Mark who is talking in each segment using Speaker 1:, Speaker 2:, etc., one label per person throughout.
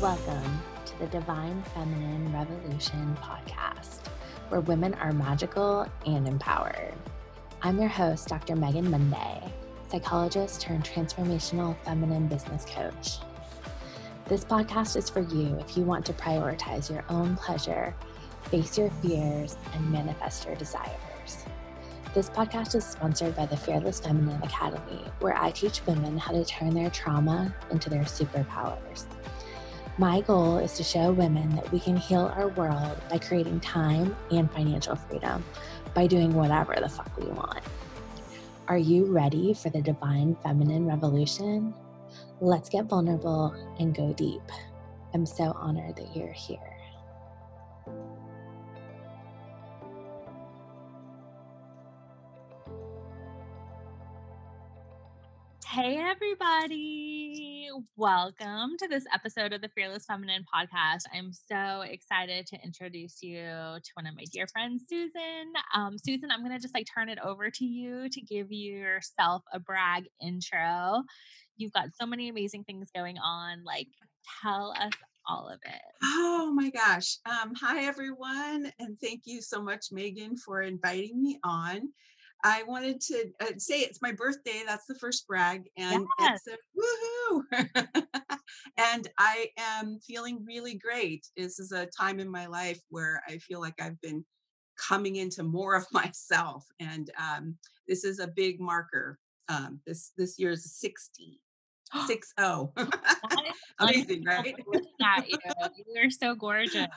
Speaker 1: Welcome to the Divine Feminine Revolution podcast, where women are magical and empowered. I'm your host, Dr. Megan Monday, psychologist turned transformational feminine business coach. This podcast is for you if you want to prioritize your own pleasure, face your fears, and manifest your desires. This podcast is sponsored by the Fearless Feminine Academy, where I teach women how to turn their trauma into their superpowers. My goal is to show women that we can heal our world by creating time and financial freedom by doing whatever the fuck we want. Are you ready for the divine feminine revolution? Let's get vulnerable and go deep. I'm so honored that you're here. Hey, everybody. Welcome to this episode of the Fearless Feminine podcast. I'm so excited to introduce you to one of my dear friends, Susan. Um, Susan, I'm going to just like turn it over to you to give yourself a brag intro you've got so many amazing things going on. Like, tell us all of it.
Speaker 2: Oh my gosh. Um, hi, everyone. And thank you so much, Megan, for inviting me on. I wanted to uh, say it's my birthday. That's the first brag. And yes. it's a woohoo. and I am feeling really great. This is a time in my life where I feel like I've been coming into more of myself. And um, this is a big marker. Um, this this year is 60 six oh. Amazing, right?
Speaker 1: At you. You're so gorgeous.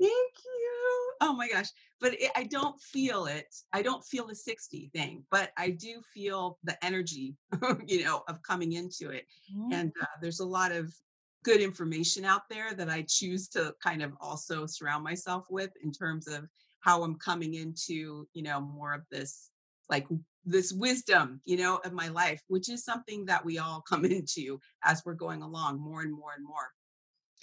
Speaker 2: Thank you. Oh my gosh. But it, I don't feel it. I don't feel the 60 thing, but I do feel the energy, you know, of coming into it. Mm-hmm. And uh, there's a lot of good information out there that I choose to kind of also surround myself with in terms of how I'm coming into, you know, more of this like this wisdom, you know, of my life, which is something that we all come into as we're going along more and more and more.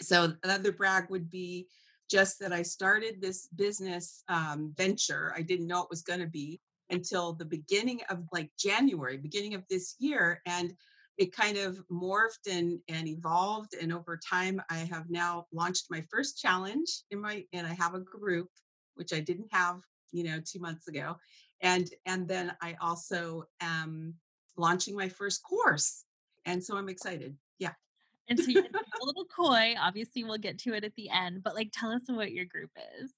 Speaker 2: So another brag would be just that I started this business um, venture. I didn't know it was going to be until the beginning of like January, beginning of this year. And it kind of morphed and, and evolved. And over time, I have now launched my first challenge in my, and I have a group, which I didn't have, you know, two months ago and and then i also am launching my first course and so i'm excited yeah
Speaker 1: and so you're a little coy obviously we'll get to it at the end but like tell us what your group is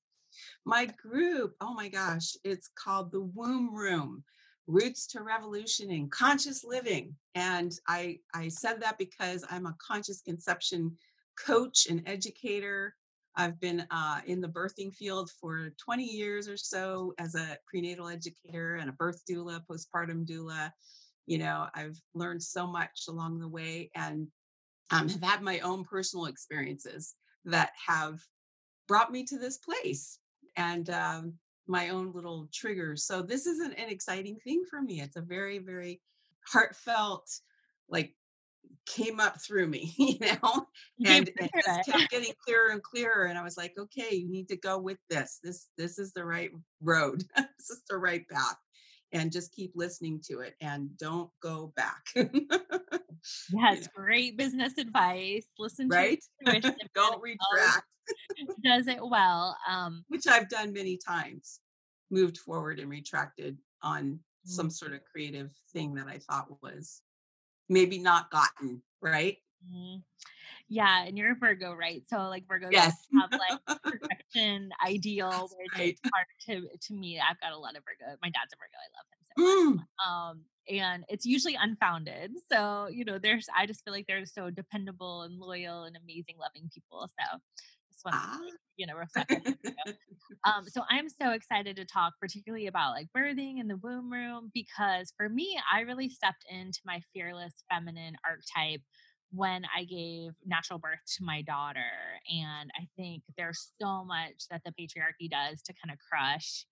Speaker 2: my group oh my gosh it's called the womb room roots to revolution and conscious living and i i said that because i'm a conscious conception coach and educator I've been uh, in the birthing field for 20 years or so as a prenatal educator and a birth doula, postpartum doula. You know, I've learned so much along the way and um, have had my own personal experiences that have brought me to this place and um, my own little triggers. So this is an, an exciting thing for me. It's a very, very heartfelt, like came up through me, you know, and it just kept getting clearer and clearer. And I was like, okay, you need to go with this. This this is the right road. this is the right path. And just keep listening to it and don't go back.
Speaker 1: yes, great business advice. Listen
Speaker 2: right? to don't retract.
Speaker 1: Does it well. Um,
Speaker 2: which I've done many times, moved forward and retracted on some mm. sort of creative thing that I thought was maybe not gotten, right? Mm-hmm.
Speaker 1: Yeah, and you're a Virgo, right? So like Virgos
Speaker 2: yes.
Speaker 1: have like perfection ideal, which right. is hard to to me. I've got a lot of Virgo. My dad's a Virgo. I love him so much. Mm. Um, and it's usually unfounded. So you know, there's I just feel like they're so dependable and loyal and amazing, loving people. So just want to ah. you know reflect. um, so I'm so excited to talk, particularly about like birthing in the womb room, because for me, I really stepped into my fearless feminine archetype when I gave natural birth to my daughter. And I think there's so much that the patriarchy does to kind of crush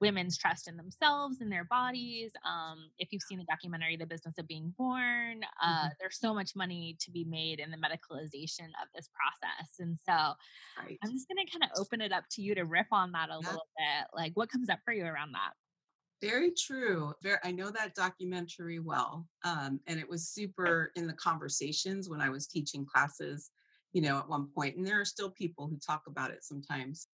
Speaker 1: women's trust in themselves and their bodies. Um, if you've seen the documentary The Business of Being Born, uh, mm-hmm. there's so much money to be made in the medicalization of this process. And so right. I'm just going to kind of open it up to you to riff on that a yeah. little bit. Like, what comes up for you around that?
Speaker 2: Very true. Very, I know that documentary well. Um, and it was super in the conversations when I was teaching classes, you know, at one point. And there are still people who talk about it sometimes.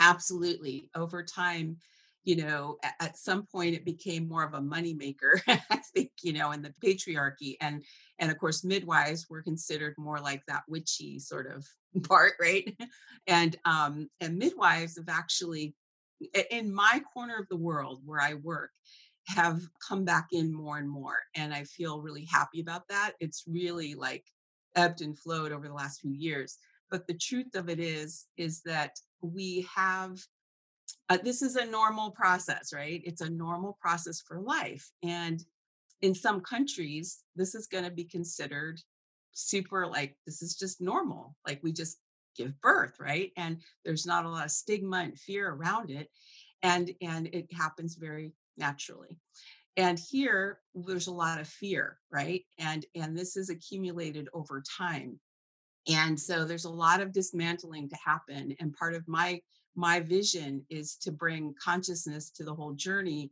Speaker 2: Absolutely. Over time, you know, at, at some point it became more of a moneymaker, I think, you know, in the patriarchy. And and of course, midwives were considered more like that witchy sort of part, right? And um, and midwives have actually in my corner of the world where I work have come back in more and more. And I feel really happy about that. It's really like ebbed and flowed over the last few years. But the truth of it is, is that we have uh, this is a normal process, right? It's a normal process for life. And in some countries, this is going to be considered super like this is just normal. Like we just give birth right? And there's not a lot of stigma and fear around it and and it happens very naturally. And here there's a lot of fear right? And and this is accumulated over time. And so there's a lot of dismantling to happen and part of my my vision is to bring consciousness to the whole journey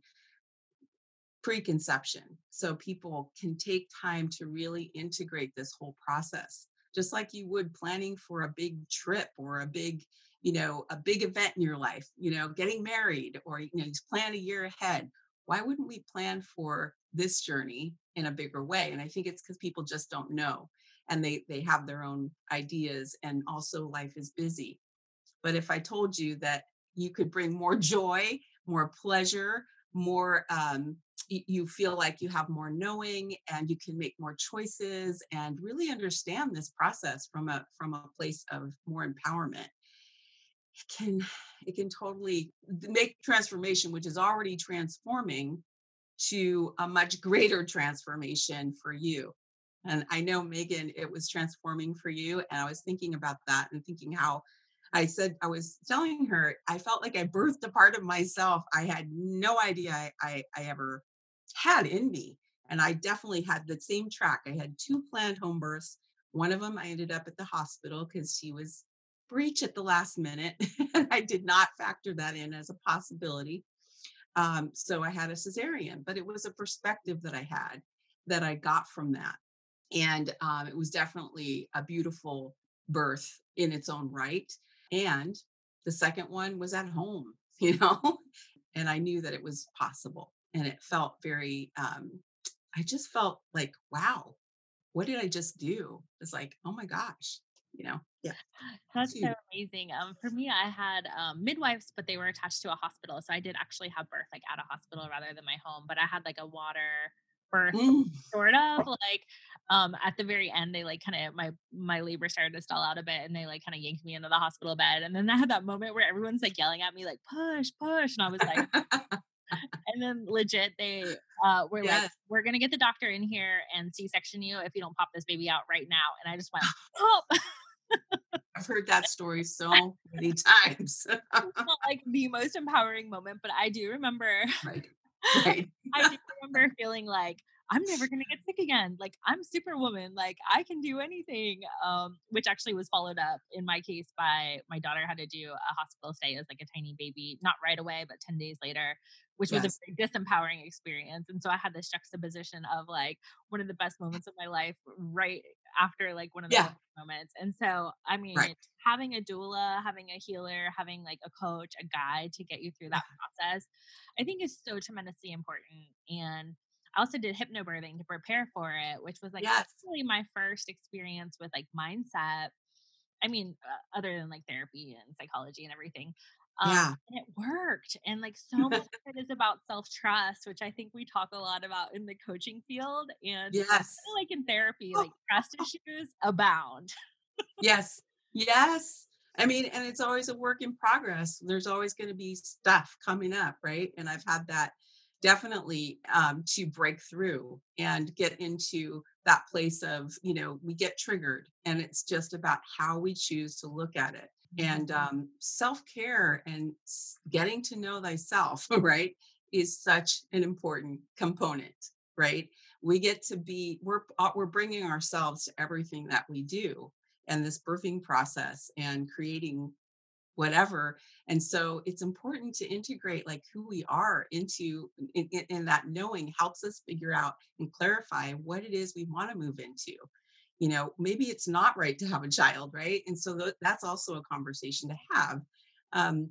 Speaker 2: preconception so people can take time to really integrate this whole process just like you would planning for a big trip or a big you know a big event in your life you know getting married or you know you plan a year ahead. Why wouldn't we plan for this journey in a bigger way? And i think it's because people just don't know and they they have their own ideas and also life is busy. But if i told you that you could bring more joy more pleasure more um, you feel like you have more knowing and you can make more choices and really understand this process from a from a place of more empowerment. It can it can totally make transformation which is already transforming to a much greater transformation for you. And i know megan it was transforming for you and i was thinking about that and thinking how I said, I was telling her, I felt like I birthed a part of myself I had no idea I, I, I ever had in me. And I definitely had the same track. I had two planned home births. One of them I ended up at the hospital because she was breech at the last minute. and I did not factor that in as a possibility. Um, so I had a cesarean, but it was a perspective that I had that I got from that. And um, it was definitely a beautiful birth in its own right. And the second one was at home, you know, and I knew that it was possible and it felt very um i just felt like wow what did i just do? It's like oh my gosh you know? Yeah.
Speaker 1: That's so amazing um for me i had um midwives but they were attached to a hospital so i did actually have birth like at a hospital rather than my home but i had like a water birth mm. sort of like um at the very end they like kind of my my labor started to stall out a bit and they like kind of yanked me into the hospital bed and then i had that moment where everyone's like yelling at me like push push and i was like and then legit they uh were yes. like we're gonna get the doctor in here and c-section you if you don't pop this baby out right now and i just went pop
Speaker 2: I've heard that story so many times.
Speaker 1: like the most empowering moment, but I do remember. Right. Right. I do remember feeling like I'm never going to get sick again. Like I'm superwoman. Like I can do anything. Um, which actually was followed up in my case by my daughter had to do a hospital stay as like a tiny baby, not right away, but 10 days later, which yes. was a very disempowering experience. And so I had this juxtaposition of like one of the best moments of my life right after like one of the yeah. moments. And so, I mean, right. having a doula, having a healer, having like a coach, a guide to get you through that process, I think is so tremendously important. And I also did hypnobirthing to prepare for it, which was like yes. actually my first experience with like mindset. I mean, uh, other than like therapy and psychology and everything. Um, yeah. And it worked. And like so much of it is about self trust, which I think we talk a lot about in the coaching field. And yes. like in therapy, like trust issues abound.
Speaker 2: yes. Yes. I mean, and it's always a work in progress. There's always going to be stuff coming up, right? And I've had that definitely um, to break through and get into that place of you know we get triggered and it's just about how we choose to look at it and mm-hmm. um, self-care and getting to know thyself right is such an important component right we get to be we're uh, we're bringing ourselves to everything that we do and this birthing process and creating whatever and so it's important to integrate like who we are into in, in, in that knowing helps us figure out and clarify what it is we want to move into. You know maybe it's not right to have a child right? And so th- that's also a conversation to have. Um,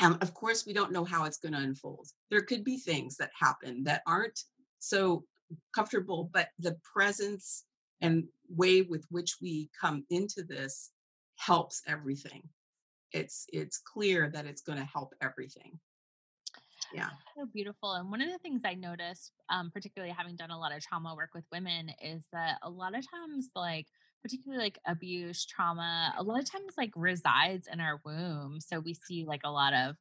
Speaker 2: and of course we don't know how it's going to unfold. There could be things that happen that aren't so comfortable but the presence and way with which we come into this helps everything it's it's clear that it's going to help everything yeah
Speaker 1: so beautiful and one of the things i noticed um, particularly having done a lot of trauma work with women is that a lot of times like particularly like abuse trauma a lot of times like resides in our womb so we see like a lot of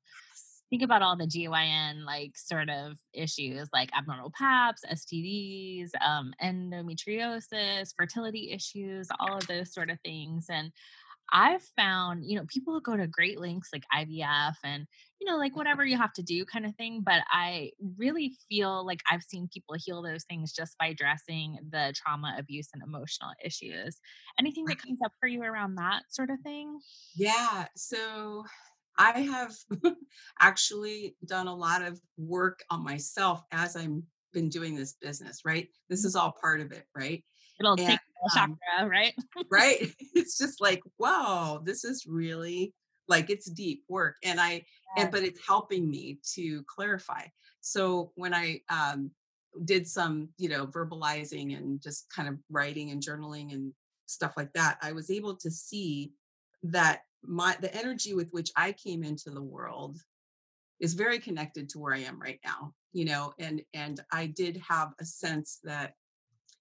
Speaker 1: think about all the GYN like sort of issues like abnormal paps, STDs, um, endometriosis, fertility issues, all of those sort of things. And I've found, you know, people go to great lengths like IVF and, you know, like whatever you have to do kind of thing. But I really feel like I've seen people heal those things just by addressing the trauma, abuse, and emotional issues. Anything that comes up for you around that sort of thing?
Speaker 2: Yeah. So I have actually done a lot of work on myself as I've been doing this business, right? This mm-hmm. is all part of it, right?
Speaker 1: Little and, um, chakra, right?
Speaker 2: right. It's just like, wow, this is really like it's deep work. And I yeah. and but it's helping me to clarify. So when I um did some, you know, verbalizing and just kind of writing and journaling and stuff like that, I was able to see that my the energy with which I came into the world is very connected to where I am right now, you know, and and I did have a sense that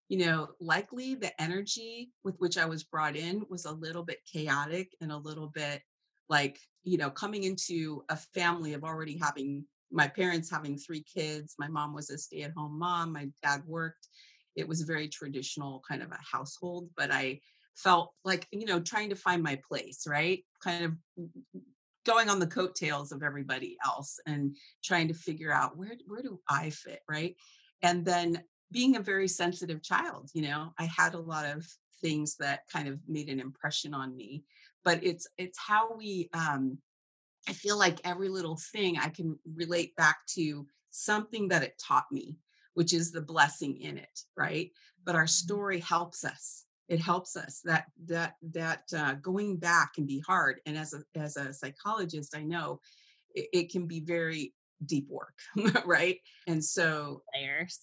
Speaker 2: you know, likely the energy with which I was brought in was a little bit chaotic and a little bit like, you know, coming into a family of already having my parents having three kids. My mom was a stay at home mom, my dad worked. It was a very traditional kind of a household, but I felt like you know trying to find my place right kind of going on the coattails of everybody else and trying to figure out where where do i fit right and then being a very sensitive child you know i had a lot of things that kind of made an impression on me but it's it's how we um i feel like every little thing i can relate back to something that it taught me which is the blessing in it right? But our mm-hmm. story helps us. It helps us. That that that uh, going back can be hard and as a as a psychologist i know it, it can be very deep work right? And so
Speaker 1: layers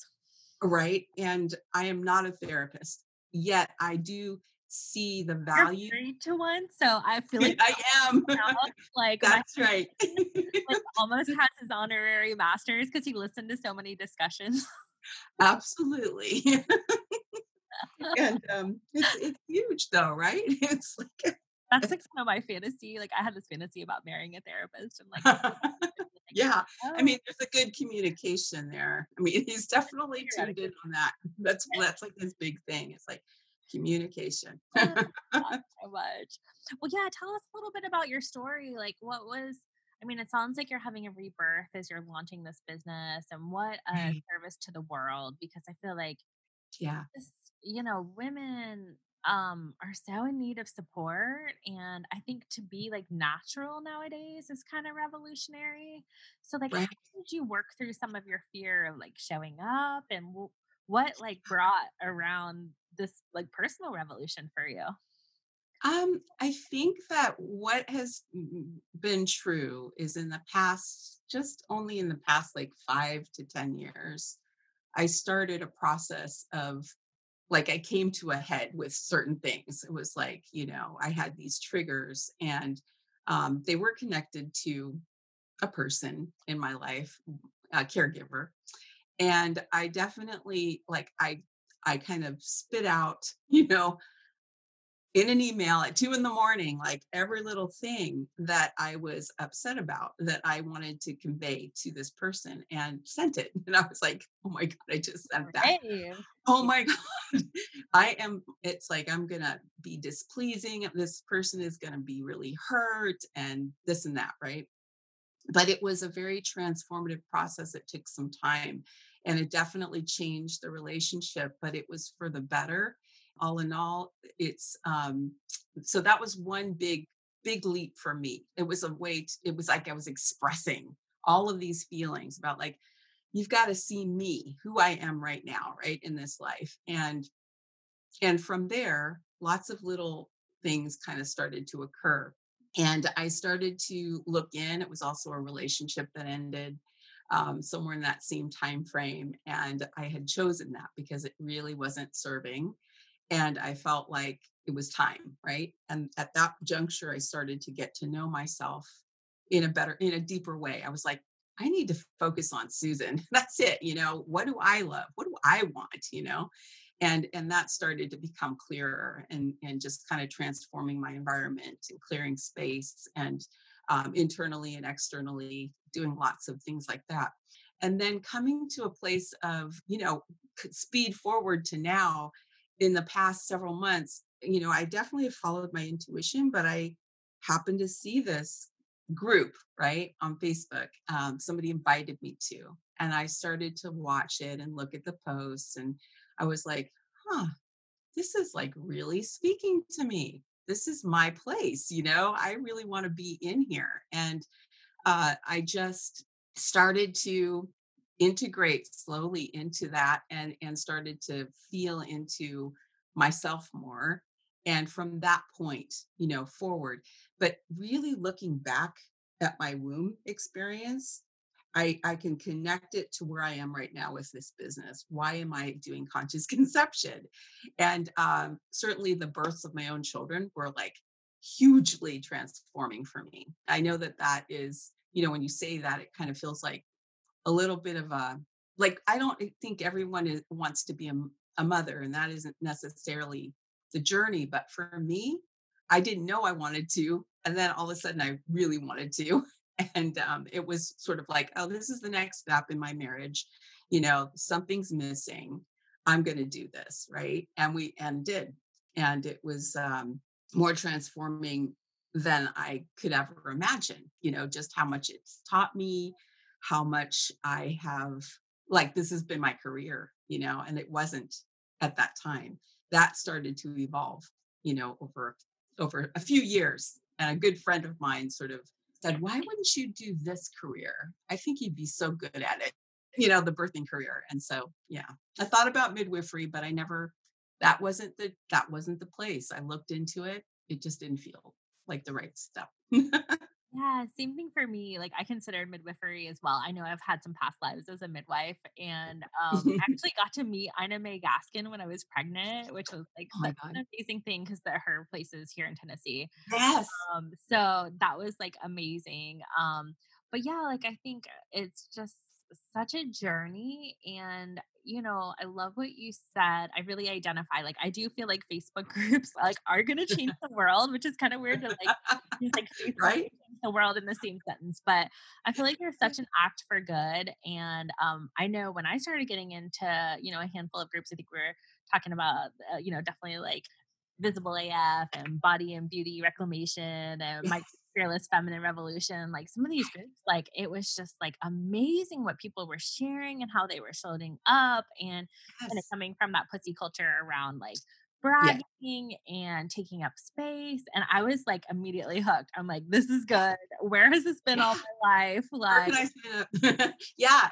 Speaker 2: right and i am not a therapist yet i do see the value
Speaker 1: to one so i feel like
Speaker 2: i am
Speaker 1: like
Speaker 2: that's right
Speaker 1: like almost has his honorary masters because he listened to so many discussions
Speaker 2: absolutely and um, it's it's huge though, right? It's like
Speaker 1: that's like kind of my fantasy. Like I had this fantasy about marrying a therapist and like.
Speaker 2: Yeah, oh. I mean, oh. there's a good communication there. I mean, he's definitely tuned in on that. That's that's like his big thing. It's like communication. Oh, so
Speaker 1: much. Well, yeah. Tell us a little bit about your story. Like, what was? I mean, it sounds like you're having a rebirth as you're launching this business, and what a right. service to the world. Because I feel like,
Speaker 2: yeah,
Speaker 1: this you know, women um are so in need of support and i think to be like natural nowadays is kind of revolutionary so like right. how did you work through some of your fear of like showing up and w- what like brought around this like personal revolution for you
Speaker 2: um i think that what has been true is in the past just only in the past like 5 to 10 years i started a process of like I came to a head with certain things. It was like, you know, I had these triggers and um, they were connected to a person in my life, a caregiver. And I definitely like I I kind of spit out, you know, in an email at two in the morning, like every little thing that I was upset about that I wanted to convey to this person and sent it. And I was like, oh my God, I just sent that. Hey. Oh my God. I am, it's like, I'm going to be displeasing. This person is going to be really hurt and this and that. Right. But it was a very transformative process. It took some time and it definitely changed the relationship, but it was for the better all in all, it's um, so that was one big big leap for me. It was a way, to, it was like I was expressing all of these feelings about like, you've got to see me, who I am right now, right in this life. And and from there, lots of little things kind of started to occur. And I started to look in. It was also a relationship that ended um, somewhere in that same time frame, and I had chosen that because it really wasn't serving, and I felt like it was time, right? And at that juncture, I started to get to know myself in a better, in a deeper way. I was like, I need to focus on Susan. That's it. You know, what do I love? What do I want? You know, and and that started to become clearer and and just kind of transforming my environment and clearing space and um, internally and externally doing lots of things like that and then coming to a place of you know speed forward to now in the past several months you know i definitely followed my intuition but i happened to see this group right on facebook um, somebody invited me to and i started to watch it and look at the posts and I was like, huh, this is like really speaking to me. This is my place, you know, I really want to be in here. And uh, I just started to integrate slowly into that and and started to feel into myself more and from that point you know forward but really looking back at my womb experience I, I can connect it to where I am right now with this business. Why am I doing conscious conception? And um, certainly the births of my own children were like hugely transforming for me. I know that that is, you know, when you say that, it kind of feels like a little bit of a, like, I don't think everyone is, wants to be a, a mother, and that isn't necessarily the journey. But for me, I didn't know I wanted to. And then all of a sudden, I really wanted to. and um, it was sort of like oh this is the next step in my marriage you know something's missing i'm going to do this right and we and did and it was um, more transforming than i could ever imagine you know just how much it's taught me how much i have like this has been my career you know and it wasn't at that time that started to evolve you know over over a few years and a good friend of mine sort of said, Why wouldn't you do this career? I think you'd be so good at it, you know, the birthing career. And so, yeah, I thought about midwifery, but I never, that wasn't the, that wasn't the place. I looked into it. It just didn't feel like the right step.
Speaker 1: Yeah, same thing for me. Like I considered midwifery as well. I know I've had some past lives as a midwife, and um, I actually got to meet Ina May Gaskin when I was pregnant, which was like oh an amazing thing because her place is here in Tennessee.
Speaker 2: Yes.
Speaker 1: Um, so that was like amazing. Um, but yeah, like I think it's just such a journey and you know i love what you said i really identify like i do feel like facebook groups like are going to change the world which is kind of weird to like use like right? the world in the same sentence but i feel like they're such an act for good and um i know when i started getting into you know a handful of groups i think we are talking about uh, you know definitely like visible af and body and beauty reclamation and my fearless feminine revolution like some of these groups like it was just like amazing what people were sharing and how they were showing up and yes. kind of coming from that pussy culture around like bragging yeah. and taking up space and i was like immediately hooked. I'm like this is good. Where has this been all my life? Like
Speaker 2: yeah.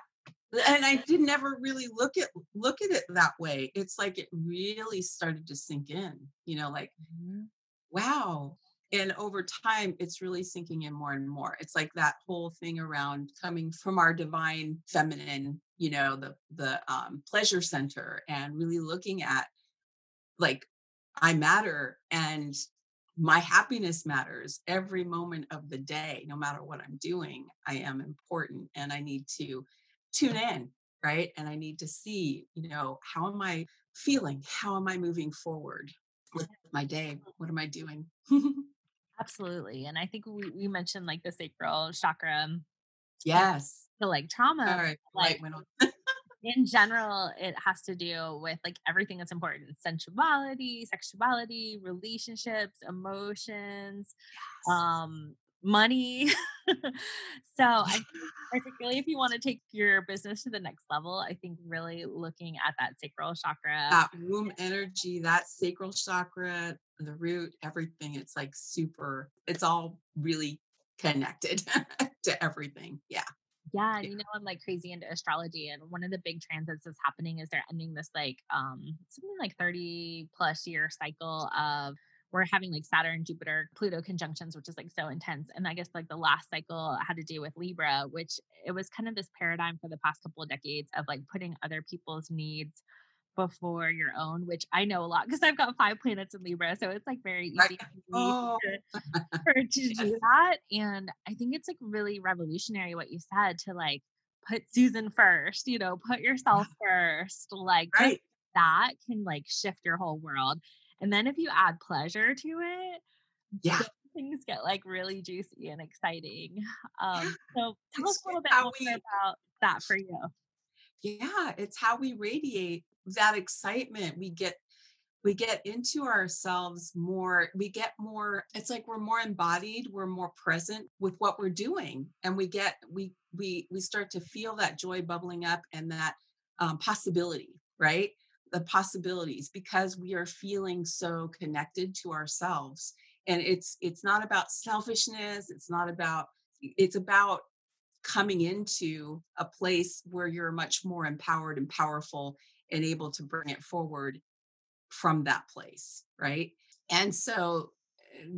Speaker 2: And i did never really look at look at it that way. It's like it really started to sink in you know like mm-hmm. wow and over time it's really sinking in more and more. It's like that whole thing around coming from our divine feminine you know the the um, pleasure center and really looking at like i matter and my happiness matters every moment of the day no matter what i'm doing i am important and i need to tune in right? And i need to see you know how am i feeling? How am i moving forward with my day? What am i doing
Speaker 1: Absolutely. And I think we, we mentioned like the sacral chakra.
Speaker 2: Yes.
Speaker 1: The like trauma. All right. Like, in general, it has to do with like everything that's important sensuality, sexuality, relationships, emotions, yes. um, money. so I particularly if you want to take your business to the next level, I think really looking at that sacral chakra.
Speaker 2: That womb energy, that sacral chakra, the root, everything. It's like super, it's all really connected to everything. Yeah.
Speaker 1: Yeah, and you know I'm like crazy into astrology, and one of the big transits that's happening is they're ending this like um something like 30 plus year cycle of we're having like Saturn, Jupiter, Pluto conjunctions, which is like so intense. And I guess like the last cycle had to do with Libra, which it was kind of this paradigm for the past couple of decades of like putting other people's needs before your own, which I know a lot because I've got five planets in Libra. So it's like very easy
Speaker 2: oh.
Speaker 1: to, for, to do that. And I think it's like really revolutionary what you said to like put Susan first, you know, put yourself first. Like
Speaker 2: right.
Speaker 1: that can like shift your whole world. And then if you add pleasure to it,
Speaker 2: yeah.
Speaker 1: Things get like really juicy and exciting. Um, so tell
Speaker 2: it's
Speaker 1: us a little bit more
Speaker 2: we,
Speaker 1: about that for you.
Speaker 2: Yeah, it's how we radiate that excitement. We get we get into ourselves more we get more it's like we're more embodied we're more present with what we're doing and we get we we we start to feel that joy bubbling up and that um, possibility right the possibilities because we are feeling so connected to ourselves and it's it's not about selfishness it's not about it's about coming into a place where you're much more empowered and powerful and able to bring it forward from that place right? And so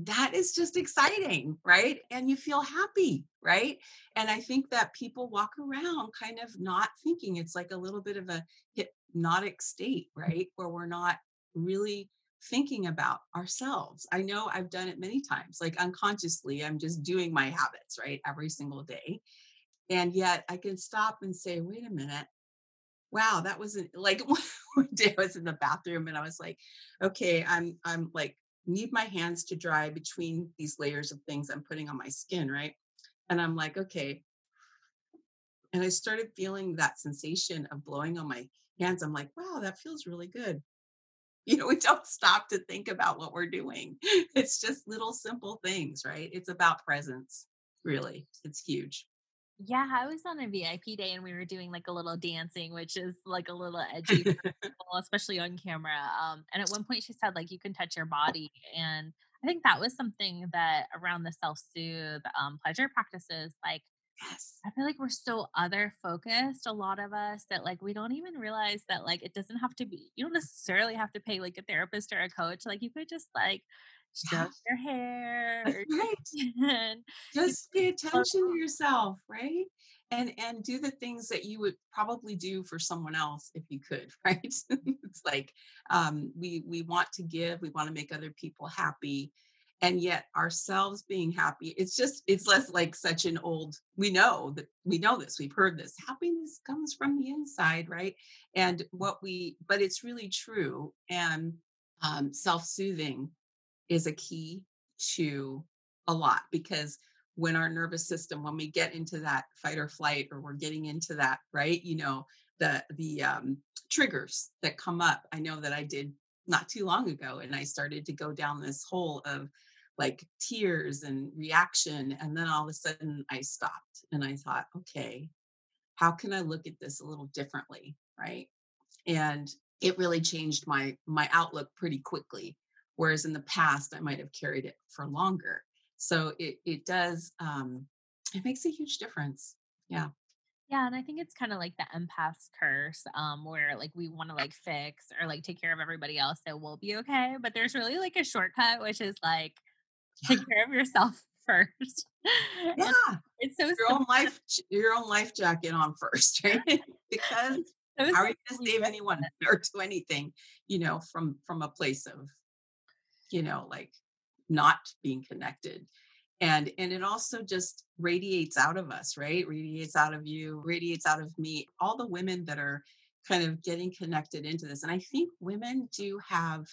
Speaker 2: that is just exciting, right? And you feel happy, right? And I think that people walk around kind of not thinking it's like a little bit of a hypnotic state, right? Where we're not really thinking about ourselves. I know I've done it many times, like unconsciously, I'm just doing my habits, right? Every single day. And yet I can stop and say, wait a minute. Wow, that wasn't like one day I was in the bathroom and I was like, okay, I'm I'm like need my hands to dry between these layers of things I'm putting on my skin, right? And I'm like, okay. And I started feeling that sensation of blowing on my hands. I'm like, wow, that feels really good. You know, we don't stop to think about what we're doing. It's just little simple things, right? It's about presence, really. It's huge.
Speaker 1: Yeah, I was on a VIP day and we were doing like a little dancing, which is like a little edgy, people, especially on camera. Um, and at one point she said like you can touch your body, and I think that was something that around the self soothe um, pleasure practices, like
Speaker 2: yes.
Speaker 1: I feel like we're so other focused, a lot of us, that like we don't even realize that like it doesn't have to be. You don't necessarily have to pay like a therapist or a coach. Like you could just like stroke your hair.
Speaker 2: Right. Just pay attention to yourself, right? And and do the things that you would probably do for someone else if you could, right? it's like um, we we want to give, we want to make other people happy, and yet ourselves being happy. It's just it's less like such an old. We know that we know this. We've heard this. Happiness comes from the inside, right? And what we, but it's really true. And um, self-soothing is a key to a lot because when our nervous system when we get into that fight or flight or we're getting into that right you know the the um, triggers that come up i know that i did not too long ago and i started to go down this hole of like tears and reaction and then all of a sudden i stopped and i thought okay how can i look at this a little differently? Right? And it really changed my my outlook pretty quickly whereas in the past i might have carried it for longer. So it it does um it makes a huge difference. Yeah.
Speaker 1: Yeah and i think it's kind of like the empath's curse um where like we want to like fix or like take care of everybody else so we'll be okay but there's really like a shortcut which is like take care of yourself first.
Speaker 2: Yeah.
Speaker 1: It's so
Speaker 2: your
Speaker 1: simple.
Speaker 2: own life your own life jacket on first right? Because how are you going to save anyone or do anything you know from from a place of you know like not being connected. And and it also just radiates out of us right? Radiates out of you radiates out of me all the women that are kind of getting connected into this. And i think women do have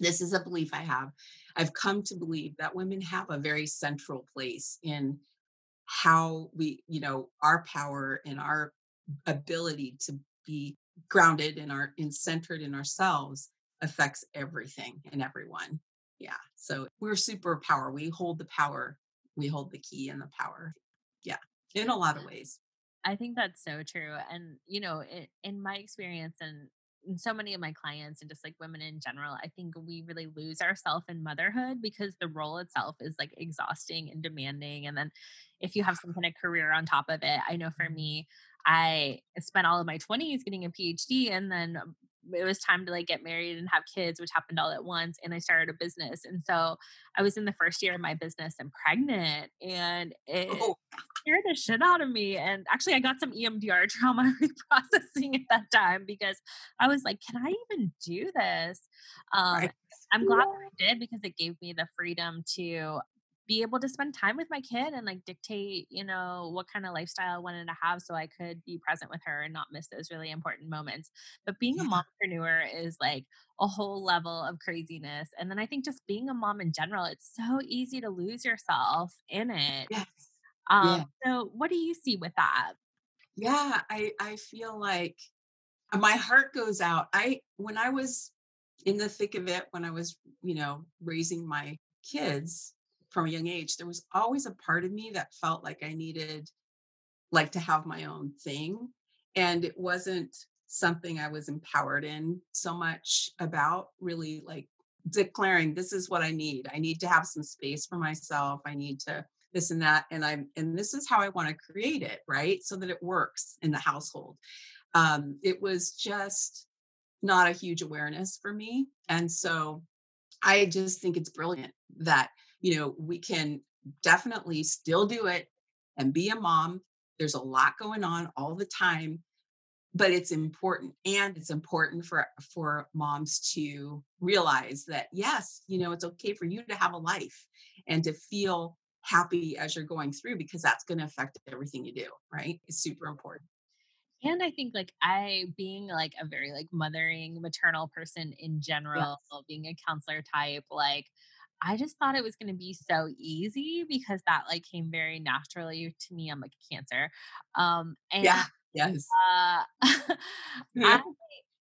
Speaker 2: this is a belief i have i've come to believe that women have a very central place in how we you know our power and our ability to be grounded and our and centered in ourselves affects everything and everyone yeah so we're superpower we hold the power we hold the key and the power. Yeah, in a lot of ways.
Speaker 1: I think that's so true. And, you know, it, in my experience and, and so many of my clients and just like women in general, I think we really lose ourselves in motherhood because the role itself is like exhausting and demanding. And then if you have some kind of career on top of it, I know for mm-hmm. me, I spent all of my 20s getting a PhD and then it was time to like get married and have kids, which happened all at once. And I started a business. And so I was in the first year of my business and pregnant and it oh. scared the shit out of me. And actually I got some EMDR trauma reprocessing at that time because I was like, can I even do this? Um, right. I'm glad that I did because it gave me the freedom to be able to spend time with my kid and like dictate, you know, what kind of lifestyle I wanted to have so I could be present with her and not miss those really important moments. But being a mompreneur is like a whole level of craziness. And then I think just being a mom in general, it's so easy to lose yourself in it.
Speaker 2: Yes.
Speaker 1: Um, yeah. So what do you see with that?
Speaker 2: Yeah, I, I feel like uh, my heart goes out. I, when I was in the thick of it, when I was, you know, raising my kids, from a young age, there was always a part of me that felt like I needed like to have my own thing. And it wasn't something I was empowered in so much about really like declaring this is what I need. I need to have some space for myself. I need to this and that. And I'm and this is how I want to create it, right? So that it works in the household. Um, it was just not a huge awareness for me. And so I just think it's brilliant that you know, we can definitely still do it and be a mom. There's a lot going on all the time, but it's important and it's important for for moms to realize that yes, you know, it's okay for you to have a life and to feel happy as you're going through because that's going to affect everything you do, right? It's super important
Speaker 1: and i think like i being like a very like mothering maternal person in general yes. being a counselor type like I just thought it was going to be so easy because that like came very naturally to me. I'm like cancer. Um, and
Speaker 2: yeah, yes.
Speaker 1: Uh, I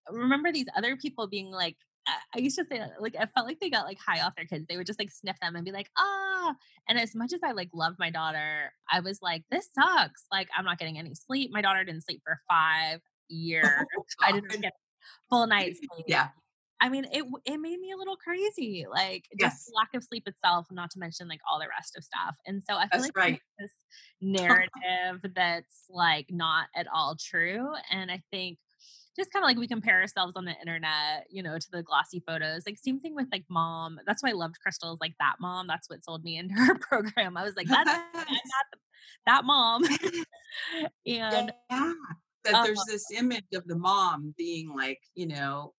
Speaker 1: remember these other people being like, I used to say like I felt like they got like high off their kids. They would just like sniff them and be like, ah. And as much as I like loved my daughter, I was like, this sucks. Like I'm not getting any sleep. My daughter didn't sleep for five years. Oh, I didn't get full night's sleep.
Speaker 2: Yeah.
Speaker 1: I mean, it it made me a little crazy, like yes. just lack of sleep itself, not to mention like all the rest of stuff. And so I feel
Speaker 2: that's
Speaker 1: like
Speaker 2: right.
Speaker 1: this narrative that's like not at all true. And I think just kind of like we compare ourselves on the internet, you know, to the glossy photos. Like same thing with like mom. That's why I loved Crystal's like that mom. That's what sold me into her program. I was like, that's yes. that mom. and
Speaker 2: yeah. That um, there's this image of the mom being like, you know,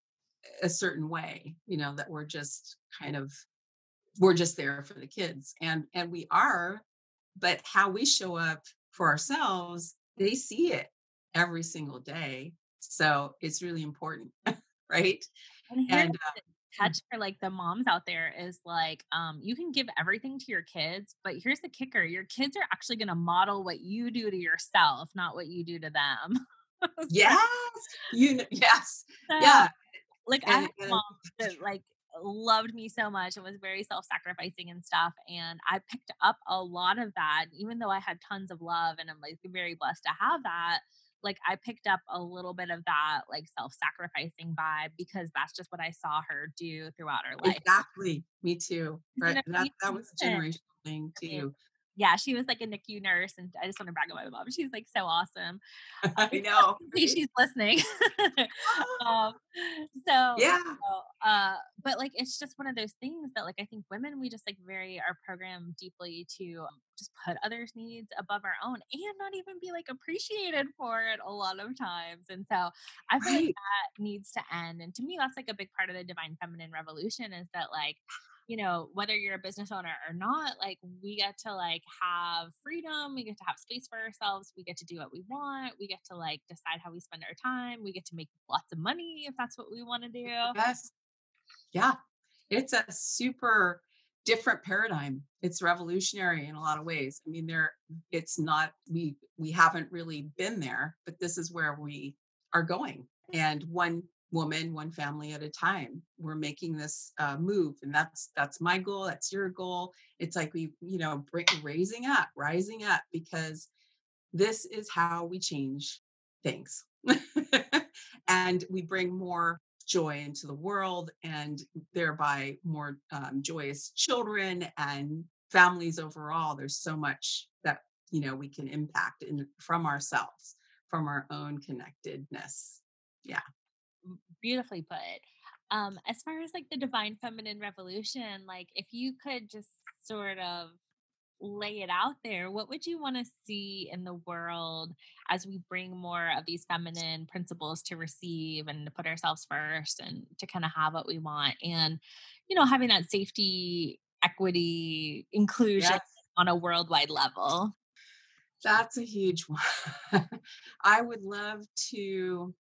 Speaker 2: a certain way you know that we're just kind of we're just there for the kids and and we are but how we show up for ourselves they see it every single day so it's really important right?
Speaker 1: And, and uh, catch for like the moms out there is like um you can give everything to your kids but here's the kicker your kids are actually going to model what you do to yourself not what you do to them.
Speaker 2: Yes you know, yes yeah
Speaker 1: like I have a mom that like loved me so much and was very self-sacrificing and stuff and i picked up a lot of that even though i had tons of love and i'm like very blessed to have that like i picked up a little bit of that like self-sacrificing vibe because that's just what i saw her do throughout her life.
Speaker 2: Exactly me too right that, that was a generational thing too
Speaker 1: yeah, she was like a NICU nurse, and I just want to brag about my mom. She's like so awesome.
Speaker 2: I know.
Speaker 1: she's listening. um, so
Speaker 2: yeah.
Speaker 1: So, uh, but like it's just one of those things that like I think women we just like very are programmed deeply to um, just put others' needs above our own and not even be like appreciated for it a lot of times. And so I feel right. like that needs to end. And to me, that's like a big part of the divine feminine revolution is that like you know whether you're a business owner or not like we get to like have freedom we get to have space for ourselves we get to do what we want we get to like decide how we spend our time we get to make lots of money if that's what we want to do.
Speaker 2: yes yeah it's a super different paradigm it's revolutionary in a lot of ways i mean there it's not we we haven't really been there but this is where we are going and one woman one family at a time. We're making this uh, move and that's that's my goal that's your goal. It's like we you know raising up rising up because this is how we change things. And we bring more joy into the world and thereby more um, joyous children and families overall. There's so much that you know we can impact in from ourselves from our own connectedness. Yeah
Speaker 1: beautifully put. Um as far as like the divine feminine revolution like if you could just sort of lay it out there what would you want to see in the world as we bring more of these feminine principles to receive and to put ourselves first and to kind of have what we want? And you know having that safety equity inclusion yes. on a worldwide level.
Speaker 2: That's a huge one. I would love to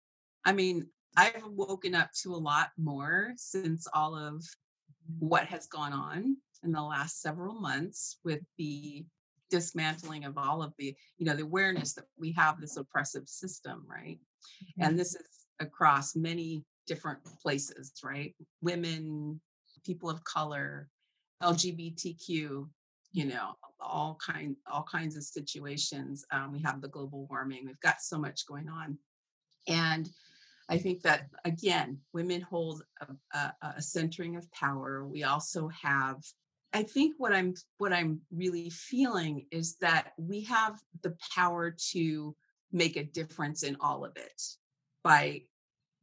Speaker 2: i mean I've woken up to a lot more since all of what has gone on in the last several months with the dismantling of all of the, you know, the awareness that we have this oppressive system, right? Mm-hmm. And this is across many different places, right? Women, people of color, LGBTQ, you know, all kind all kinds of situations. Um, we have the global warming. We've got so much going on, and I think that again, women hold a, a, a, centering of power. We also have, I think what I'm what I'm really feeling is that we have the power to make a difference in all of it by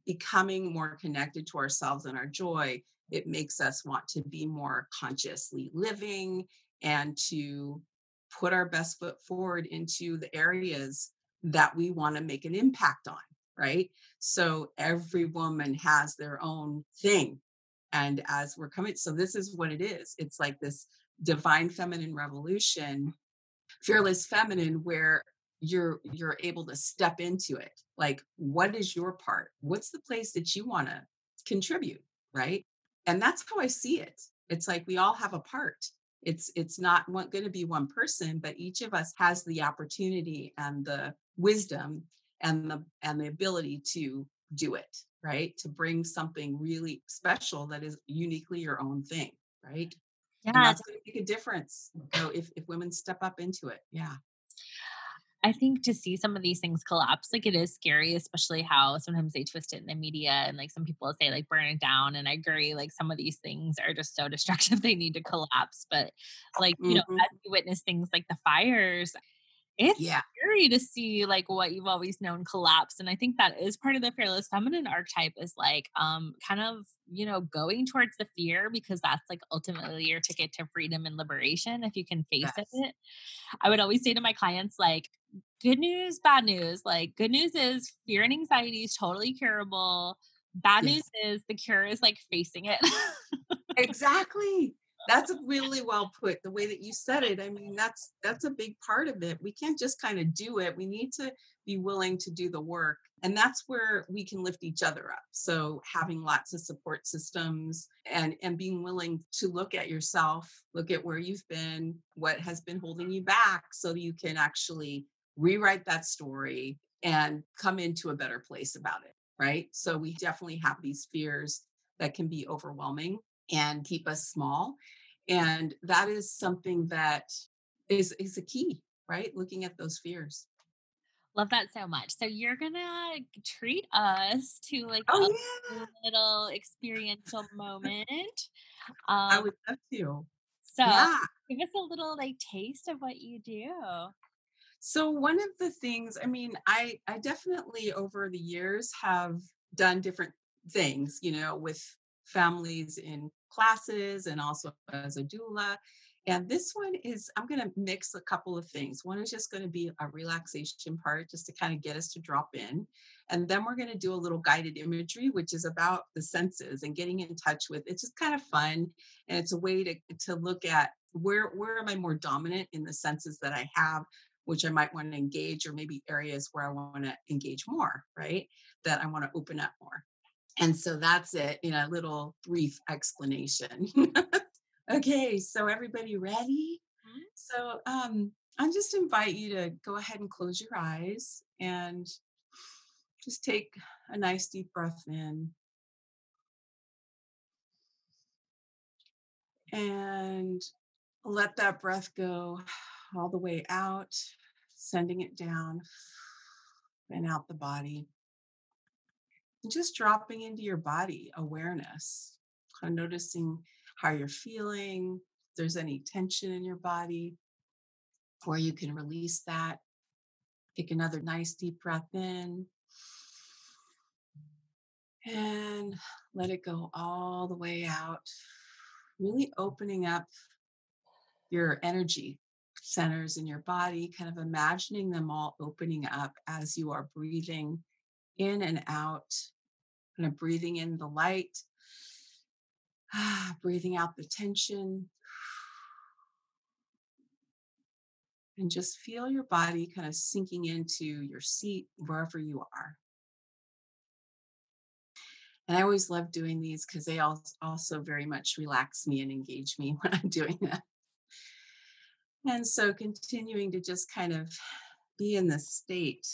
Speaker 2: becoming more connected to ourselves and our joy. It makes us want to be more consciously living and to put our best foot forward into the areas that we want to make an impact on right? So every woman has their own thing. And as we're coming, so this is what it is. It's like this divine feminine revolution, fearless feminine, where you're you're able to step into it. Like, what is your part? What's the place that you want to contribute? Right. And that's how I see it. It's like we all have a part. It's it's not going to be one person, but each of us has the opportunity and the wisdom and the and the ability to do it right to bring something really special that is uniquely your own thing right yeah and that's going to make a difference so if, if women step up into it yeah
Speaker 1: I think to see some of these things collapse, like it is scary, especially how sometimes they twist it in the media and like some people say like burn it down. And I agree, like some of these things are just so destructive they need to collapse. But like, you mm-hmm. know, as we witness things like the fires, it's yeah. scary to see like what you've always known collapse and i think that is part of the fearless feminine archetype is like um kind of you know going towards the fear because that's like ultimately your ticket to freedom and liberation if you can face yes. it i would always say to my clients like good news bad news like good news is fear and anxiety is totally curable bad yes. news is the cure is like facing it
Speaker 2: exactly that's really well put the way that you said it i mean that's that's a big part of it we can't just kind of do it we need to be willing to do the work and that's where we can lift each other up so having lots of support systems and and being willing to look at yourself look at where you've been what has been holding you back so you can actually rewrite that story and come into a better place about it right? So we definitely have these fears that can be overwhelming and keep us small. And that is something that is is a key, right? Looking at those fears.
Speaker 1: Love that so much. So you're gonna treat us to like oh, a yeah. little experiential moment.
Speaker 2: Um, I would love to.
Speaker 1: So yeah. give us a little like taste of what you do.
Speaker 2: So one of the things, I mean, I I definitely over the years have done different things, you know, with families in classes and also as a doula. And this one is, I'm going to mix a couple of things. One is just going to be a relaxation part, just to kind of get us to drop in. And then we're going to do a little guided imagery, which is about the senses and getting in touch with. It's just kind of fun. And it's a way to, to look at where, where am I more dominant in the senses that I have, which I might want to engage, or maybe areas where I want to engage more, right? That I want to open up more. And so that's it in a little brief explanation. okay, so everybody ready? Mm-hmm. So um, I just invite you to go ahead and close your eyes and just take a nice deep breath in. And let that breath go all the way out, sending it down and out the body. Just dropping into your body awareness, kind of noticing how you're feeling, if there's any tension in your body, where you can release that. Take another nice deep breath in. And let it go all the way out. Really opening up your energy centers in your body, kind of imagining them all opening up as you are breathing in and out, kind of breathing in the light, breathing out the tension. And just feel your body kind of sinking into your seat wherever you are. And I always love doing these because they also very much relax me and engage me when I'm doing that. And so continuing to just kind of be in this state.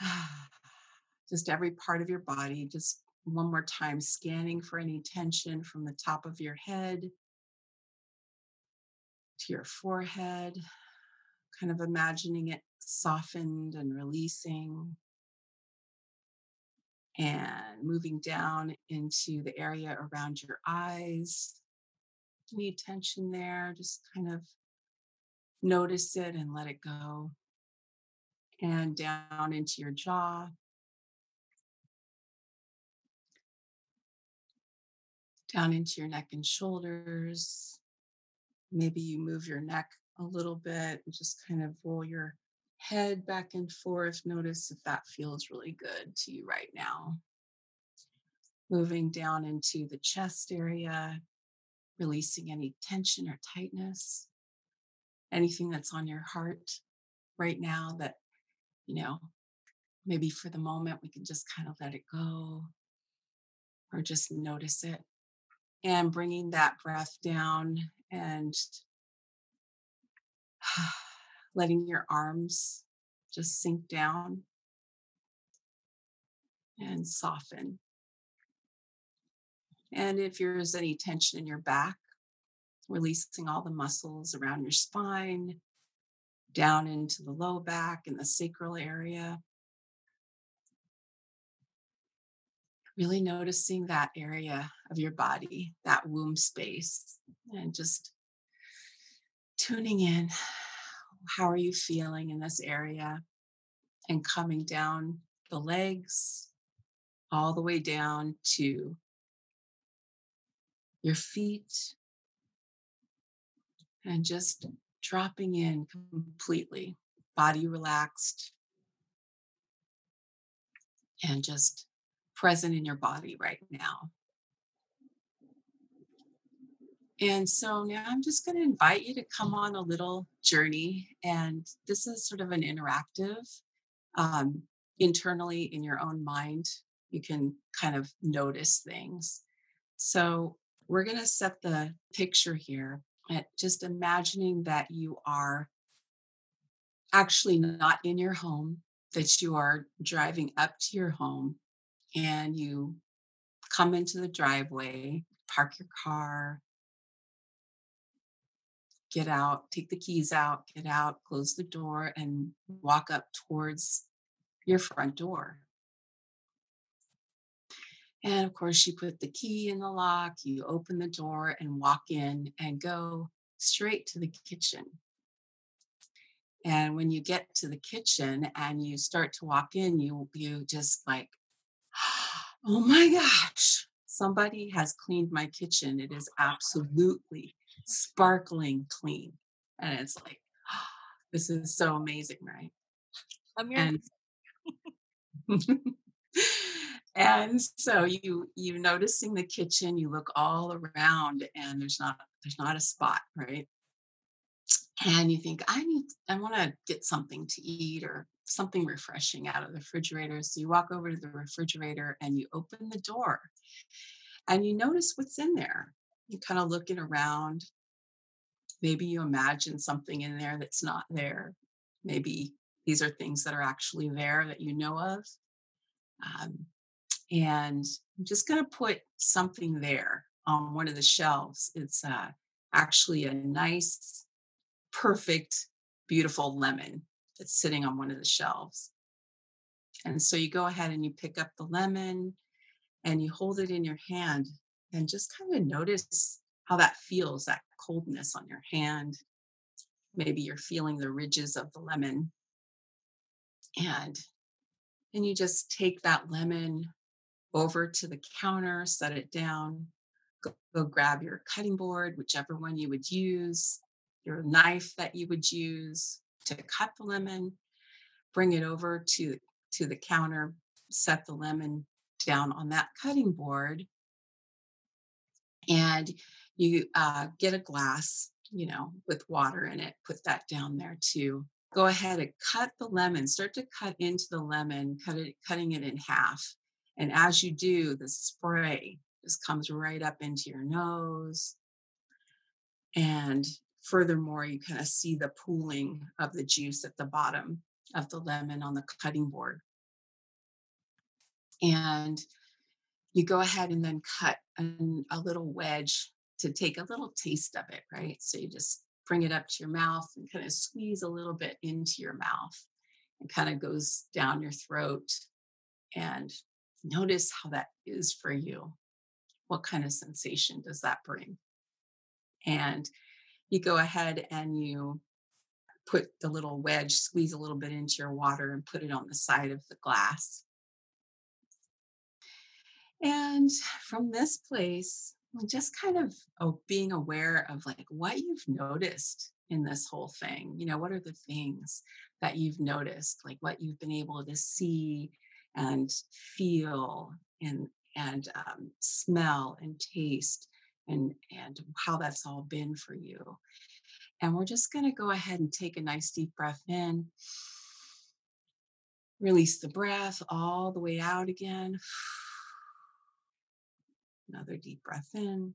Speaker 2: Just every part of your body, just one more time, scanning for any tension from the top of your head to your forehead, kind of imagining it softened and releasing. And moving down into the area around your eyes, any tension there, just kind of notice it and let it go. And down into your jaw. Down into your neck and shoulders. Maybe you move your neck a little bit and just kind of roll your head back and forth. Notice if that feels really good to you right now. Moving down into the chest area, releasing any tension or tightness, anything that's on your heart right now that, you know, maybe for the moment we can just kind of let it go or just notice it. And bringing that breath down and letting your arms just sink down and soften. And if there's any tension in your back, releasing all the muscles around your spine, down into the low back and the sacral area. Really noticing that area of your body, that womb space, and just tuning in. How are you feeling in this area? And coming down the legs all the way down to your feet, and just dropping in completely, body relaxed, and just present in your body right now. And so now I'm just going to invite you to come on a little journey. And this is sort of an interactive, um, internally in your own mind. You can kind of notice things. So we're going to set the picture here Uh, just imagining that you are actually not in your home, that you are driving up to your home and you come into the driveway, park your car, get out, take the keys out, get out, close the door, and walk up towards your front door. And of course, you put the key in the lock, you open the door and walk in and go straight to the kitchen. And when you get to the kitchen and you start to walk in, you you just like, oh my gosh, somebody has cleaned my kitchen. It is absolutely sparkling clean. And it's like, this is so amazing, right?
Speaker 1: I'm your
Speaker 2: and and so you you noticing the kitchen you look all around and there's not there's not a spot right? And you think i need i want to get something to eat or something refreshing out of the refrigerator. So you walk over to the refrigerator and you open the door and you notice what's in there. You kind of looking around. Maybe you imagine something in there that's not there. Maybe these are things that are actually there that you know of. Um, and I'm just going to put something there on one of the shelves. It's uh, actually a nice, perfect, beautiful lemon that's sitting on one of the shelves. And so you go ahead and you pick up the lemon and you hold it in your hand and just kind of notice how that feels that coldness on your hand. Maybe you're feeling the ridges of the lemon. And then you just take that lemon over to the counter, set it down, go, go grab your cutting board, whichever one you would use, your knife that you would use to cut the lemon, bring it over to, to the counter, set the lemon down on that cutting board, and you uh, get a glass, you know, with water in it, put that down there too. Go ahead and cut the lemon, start to cut into the lemon, cut it, cutting it in half. And as you do, the spray just comes right up into your nose. And furthermore, you kind of see the pooling of the juice at the bottom of the lemon on the cutting board. And you go ahead and then cut an, a little wedge to take a little taste of it, right? So you just bring it up to your mouth and kind of squeeze a little bit into your mouth and kind of goes down your throat and notice how that is for you. What kind of sensation does that bring? And you go ahead and you put the little wedge, squeeze a little bit into your water and put it on the side of the glass. And from this place, just kind of oh, being aware of like what you've noticed in this whole thing. You know, what are the things that you've noticed, like what you've been able to see and feel and and um, smell and taste and and how that's all been for you. And we're just going to go ahead and take a nice deep breath in. Release the breath all the way out again. Another deep breath in.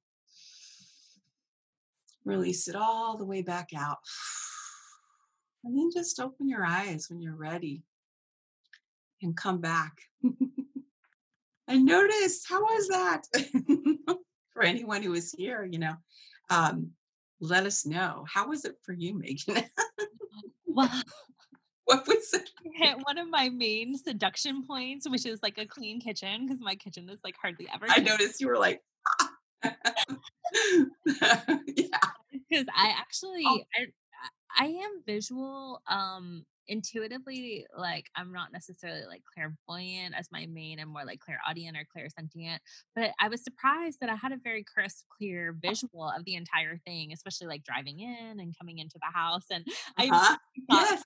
Speaker 2: Release it all the way back out. And then just open your eyes when you're ready and come back. and notice how was that? for anyone who is here, you know, um, let us know. How was it for you, Megan?
Speaker 1: well,
Speaker 2: what was it?
Speaker 1: One of my main seduction points, which is like a clean kitchen, because my kitchen is like hardly ever.
Speaker 2: I noticed you were like,
Speaker 1: yeah. Because I actually, oh. I, I am visual. Um, intuitively like i'm not necessarily like clairvoyant as my main i'm more like clairaudient or clairsentient but i was surprised that i had a very crisp clear visual of the entire thing especially like driving in and coming into the house and uh-huh. i yes.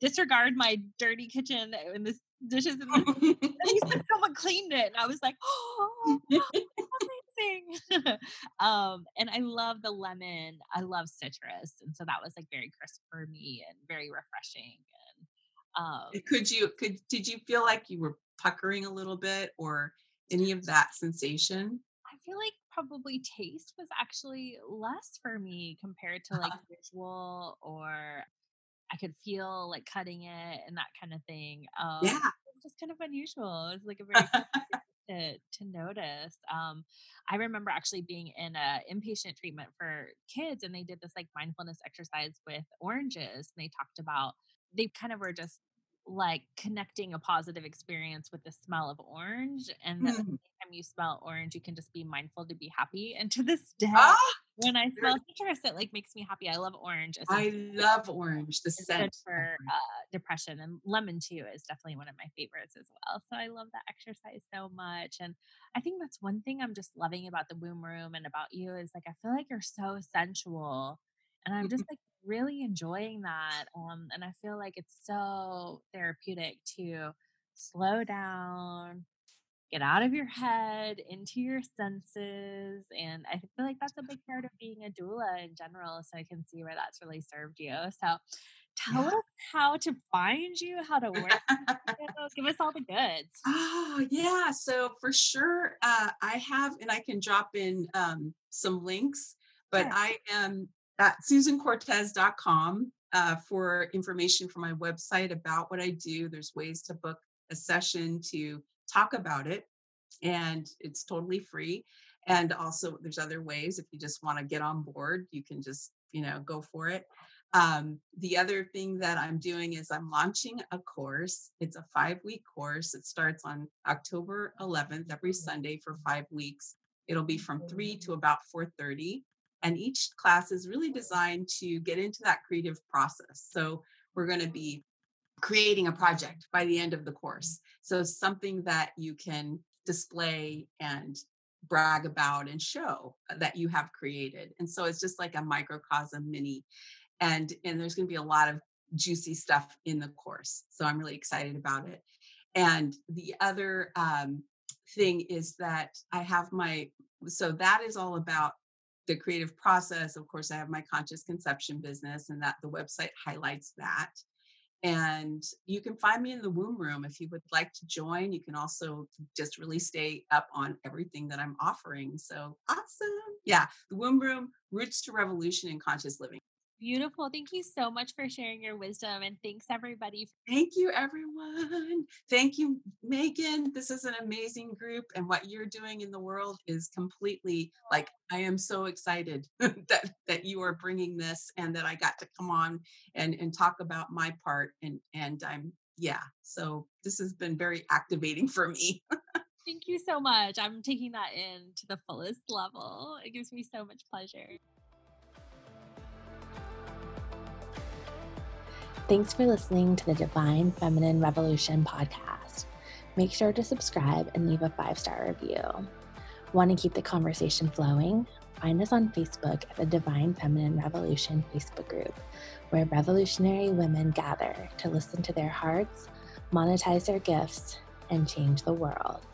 Speaker 1: disregard my dirty kitchen and the dishes and the, someone cleaned it and i was like oh amazing um and i love the lemon i love citrus and so that was like very crisp for me and very refreshing
Speaker 2: um, could you could did you feel like you were puckering a little bit or any of that sensation?
Speaker 1: I feel like probably taste was actually less for me compared to like uh-huh. visual or I could feel like cutting it and that kind of thing. Um,
Speaker 2: yeah,
Speaker 1: just kind of unusual. It was like a very to to notice. Um, I remember actually being in a inpatient treatment for kids, and they did this like mindfulness exercise with oranges. And they talked about they kind of were just like connecting a positive experience with the smell of orange and that mm. time you smell orange you can just be mindful to be happy and to this day ah, when i smell citrus it like makes me happy i love orange
Speaker 2: i love orange the scent
Speaker 1: for uh, depression and lemon too is definitely one of my favorites as well so i love that exercise so much and i think that's one thing i'm just loving about the womb room and about you is like i feel like you're so sensual and i'm just like really enjoying that. Um, and I feel like it's so therapeutic to slow down, get out of your head, into your senses. And I feel like that's a big part of being a doula in general. So I can see where that's really served you. So tell yeah. us how to find you, how to work. Give us all the goods.
Speaker 2: Oh, yeah. So for sure, uh, I have, and I can drop in um, some links, but I am at susancortez.com uh, for information from my website about what I do. There's ways to book a session to talk about it, and it's totally free. And also, there's other ways if you just want to get on board, you can just you know go for it. Um, the other thing that I'm doing is I'm launching a course. It's a five week course. It starts on October 11th every Sunday for five weeks. It'll be from 3 to about 4:30 and each class is really designed to get into that creative process. So we're going to be creating a project by the end of the course. So something that you can display and brag about and show that you have created. And so it's just like a microcosm mini and and there's going to be a lot of juicy stuff in the course. So I'm really excited about it. And the other um, thing is that I have my so that is all about the creative process. Of course, I have my conscious conception business, and that the website highlights that. And you can find me in the womb room if you would like to join. You can also just really stay up on everything that I'm offering. So awesome. Yeah, the womb room, roots to revolution and conscious living.
Speaker 1: Beautiful. Thank you so much for sharing your wisdom. And thanks, everybody.
Speaker 2: Thank you, everyone. Thank you, Megan. This is an amazing group. And what you're doing in the world is completely like, I am so excited that, that you are bringing this and that I got to come on and, and talk about my part. And, and I'm, yeah, so this has been very activating for me.
Speaker 1: Thank you so much. I'm taking that in to the fullest level. It gives me so much pleasure.
Speaker 3: Thanks for listening to the Divine Feminine Revolution podcast. Make sure to subscribe and leave a five star review. Want to keep the conversation flowing? Find us on Facebook at the Divine Feminine Revolution Facebook group, where revolutionary women gather to listen to their hearts, monetize their gifts, and change the world.